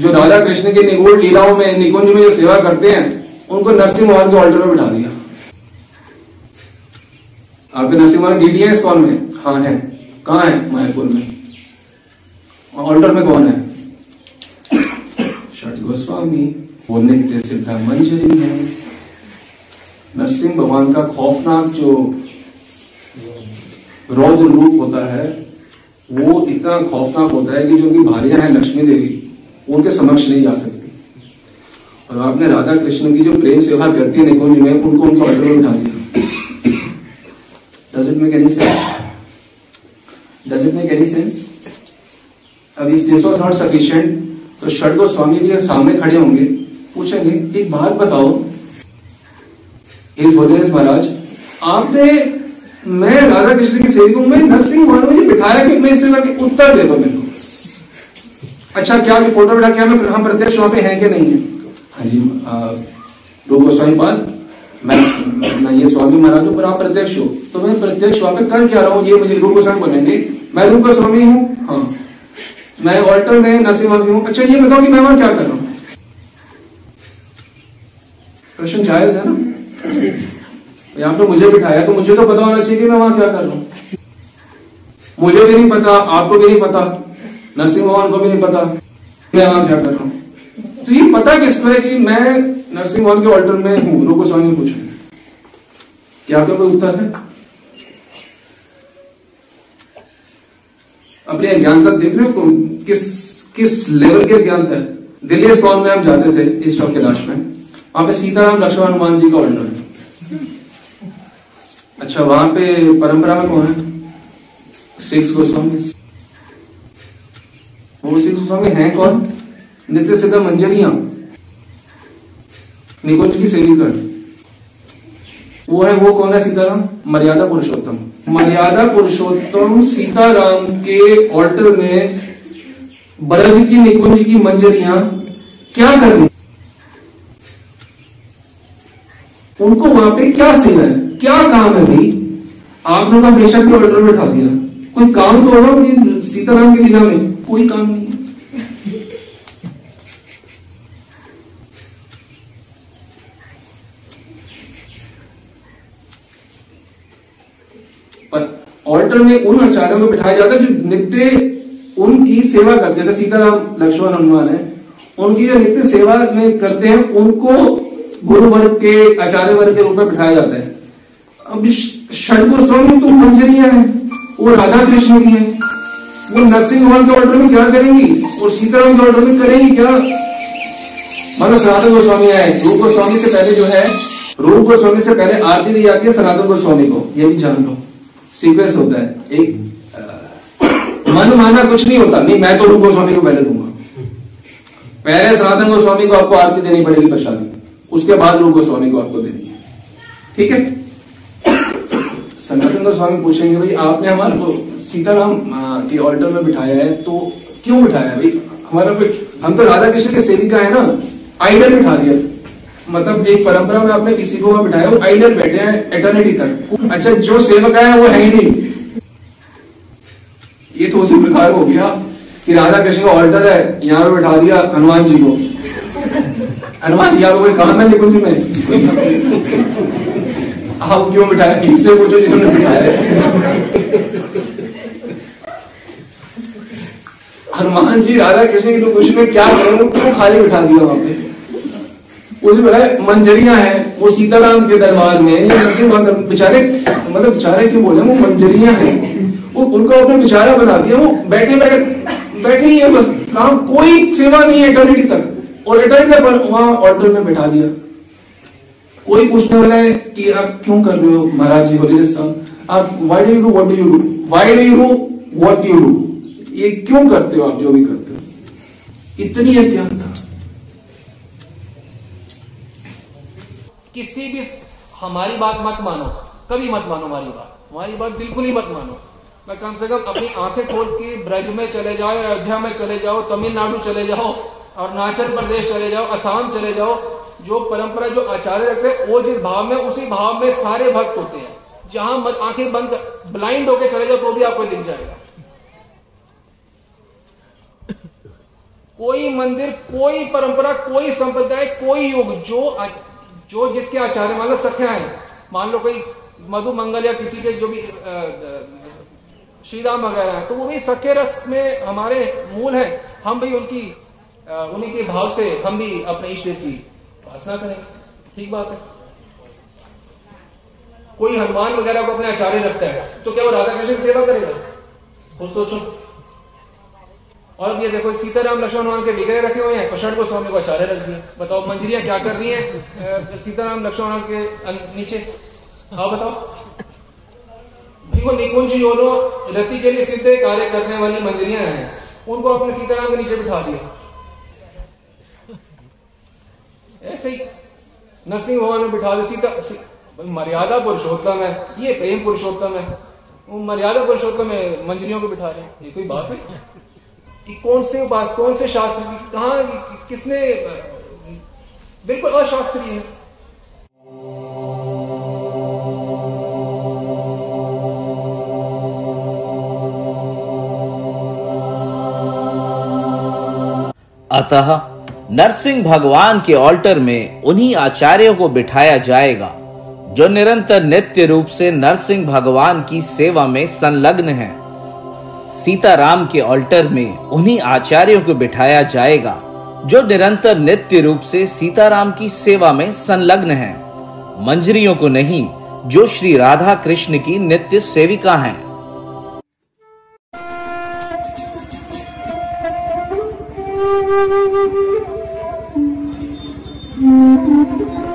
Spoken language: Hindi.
जो राधा कृष्ण के निगूढ़ लीलाओं में, निकुंज में जो सेवा करते हैं, उनको नरसिंह मोहन के ऑल्टर में बिठा दिया। आपके नरसिंह मोहन डीडी है इस कॉल में? हाँ है। कहा है? मायापुर में। ऑल्टर में कौन है? षट गोस्वामी वो नित्य सिद्धा मंजरी है। नरसिंह भगवान का खौफनाक जो रौद्र रूप होता है, वो इतना खौफनाक होता है कि जो उनकी भारियाँ हैं लक्ष्मी देवी। उनके समक्ष नहीं जा सकती। और आपने राधा कृष्ण की जो प्रेम सेवा करती है निकुंज में उनको उनके ऑर्डर में उठा दिया। Does it make any sense does it make any sense अब if this was not sufficient तो षड गोस्वामी जी सामने खड़े होंगे, पूछेंगे, एक बात बताओ, इस महाराज, आपने, मैं राधा कृष्ण की सेवी हूँ, मैं नरसिंह मानो मुझे बिठाया कि मैं इससे उत्तर दे दो को? अच्छा क्या कि फ़ोटो बिठा क्या हम प्रत्यक्ष वहाँ पे हैं कि नहीं है? हाँ जी रूप गोस्वामी पाल मैं मैं ये स्वामी महाराज हूँ पर आप प्रत्यक्ष हो तो मैं प्रत्यक्ष वहाँ पे कर क्या रहा हूँ? ये मुझे रूप गोस्वामी बोलेंगे। मैं रूप गोस्वामी हूँ? हाँ। मैं ऑल्टर में नरसिंह हूँ। अच्छा ये बताओ कि मैं वहाँ क्या कर रहा हूँ? प्रश्न जायज़ है ना? यहाँ पे मुझे बिठाया तो मुझे तो पता होना चाहिए कि मैं वहाँ क्या कर रहा हूँ। मुझे भी नहीं पता, आपको भी नहीं पता। नरसिंह भगवान को भी नहीं पता। मैं वहाँ क्या कर रहा हूँ। तो ये पता किसको है कि मैं नरसिंह भगवान के ऑल्टर में हूँ? रूप गोस्वामी पूछेंगे क्या आपका कोई उत्तर है? अपने अज्ञानता देख रहे हो किस किस लेवल के अज्ञानता है दिल्ली स्कॉल में हम जाते थे, इस चौक के लाश में। वहाँ पे सीताराम लक्ष्मण हनुमान जी का ऑल्टर है। अच्छा वहाँ पे परंपरा में कौन है? सिक्स गोस्वामी। वो सिक्स गोस्वामी है कौन? नित्य सिद्ध मंजरिया। निकुंज की सेविका। वो है, वो कौन है सीताराम? मर्यादा पुरुषोत्तम। मर्यादा पुरुषोत्तम सीताराम के ऑल्टर में ब्रज की, निकुंज की मंजरियाँ क्या कर रही उनको वहाँ पे क्या सेवा है? क्या काम है भाई? आप लोग हमेशा के ऑर्डर बैठा दिया। कोई काम तो होगा सीताराम की लीला में? कोई काम नहीं। ऑल्टर में उन आचार्यों को बिठाया जाता है जो नित्य उनकी सेवा करते जैसे सीताराम, लक्ष्मण हनुमान है। उनकी जो नित्य सेवा में करते हैं, उनको गुरु वर्ग के आचार्य वर्ग के रूप में बिठाया जाता है। अब षड गोस्वामी तो मंजरिया है, वो राधा कृष्ण की है। वो नरसिंह भगवान के ऑर्डर में क्या करेंगी? और सीताराम के ऑर्डर में करेंगी क्या? मतलब सनातन गोस्वामी आए, रूप गोस्वामी से पहले जो है, रूप गोस्वामी से पहले आरती दी जाती है सनातन गोस्वामी को, ये भी जान लो। सीक्वेंस होता है। एक मन माना कुछ नहीं होता। नहीं, मैं तो रूप गोस्वामी को पहले दूँगा। पहले सनातन गोस्वामी को आपको आरती देनी पड़ेगी प्रसादी उसके बाद रूप गोस्वामी को आपको देनी है। ठीक है? सनातन गोस्वामी पूछेंगे, भाई, आपने हमारे को सीताराम के ऑल्टर में बिठाया है तो क्यों बिठाया है भाई? हमारा कोई हम तो राधा कृष्ण के सेविका है ना आइडल बिठा दिया। मतलब एक परंपरा में आपने किसी को बिठाया, वो आइडल बैठे हैं एटर्निटी तक। अच्छा जो सेवक है, वो है ही नहीं। ये तो उसी प्रकार हो गया कि राधा कृष्ण का ऑर्डर है, यहाँ पे बैठा दिया हनुमान जी को। हनुमान जी, आपको कहा है निकुंज में? आप क्यों बिठाया? इनसे पूछो जिन्होंने बिठाया हनुमान जी, राधा कृष्ण की तो कुछ में क्या करें? क्यों खाली बिठा दिया वहाँ पे? उस बोला, मंजरिया है, वो सीताराम के दरबार में बेचारे मतलब बेचारे क्यों बोले? वो मंजरिया है। वो उनको अपने बेचारा बना दिया। वो बैठे बैठे बैठे ही है बस। काम, कोई सेवा नहीं है इटर्निटी तक। और इटर्निटी पर वहाँ ऑर्डर में बैठा दिया। कोई पूछने वाला है कि आप क्यों कर रहे हो? महाराज जी, होली साहब आप why do you do what do you do why do you do what you do ये क्यों करते हो आप जो भी करते हो? इतनी अज्ञानता किसी भी हमारी बात मत मानो, कभी मत मानो हमारी बात। हमारी बात बिल्कुल ही मत मानो। मैं कम से कम अपनी आँखें खोल के ब्रज में चले जाओ, अयोध्या में चले जाओ, तमिलनाडु चले जाओ, अरुणाचल प्रदेश चले जाओ, असम चले जाओ, जो परंपरा, जो आचार्य रखते हैं, वो जिस भाव में, उसी भाव में सारे भक्त होते हैं। जहाँ आँखें बंद ब्लाइंड होके चले जाओ तो भी आपको दिख जाएगा। कोई मंदिर, कोई परंपरा, कोई संप्रदाय, कोई युग, जो जो जिसके आचार्य मान लो सख्या है। मान लो कोई मधु मंगल या किसी के जो भी श्रीराम वगैरह है तो वो भी सख्य रस में हमारे मूल है। हम भी उनकी उन्हीं के भाव से हम भी अपने ईश्वर की उपासना करें। ठीक बात है। कोई हनुमान वगैरह को अपने आचार्य रखता है तो क्या वो राधा कृष्ण सेवा करेगा? खुद सोचो। और ये देखो सीताराम लक्ष्मण भगवान के विग्रह रखे हुए हैं। कृष्ण को स्वामी को आचार्य रख दिया। बताओ, मंजरिया क्या कर रही है? सीताराम लक्ष्मण के नीचे। हाँ बताओ। वो निकुंज योनो रति के लिए सीधे कार्य करने वाली मंजरियाँ हैं। उनको अपने सीताराम के नीचे बिठा दिया। ऐसे ही नरसिंह भगवान में बिठा दिया। सीता मर्यादा पुरुषोत्तम है। ये प्रेम पुरुषोत्तम है। मर्यादा पुरुषोत्तम है, मंजरियों को बिठा रहे ये कोई बात है? कि कौन से उपास कौन से शास्त्र कहा किसने बिल्कुल अशास्त्रीय है अतः नरसिंह भगवान के ऑल्टर में उन्हीं आचार्यों को बिठाया जाएगा, जो निरंतर नित्य रूप से नरसिंह भगवान की सेवा में संलग्न हैं। सीताराम के ऑल्टर में उन्हीं आचार्यों को बिठाया जाएगा जो निरंतर नित्य रूप से सीताराम की सेवा में संलग्न हैं, मंजरियों को नहीं जो श्री राधा कृष्ण की नित्य सेविका हैं। Mm-hmm.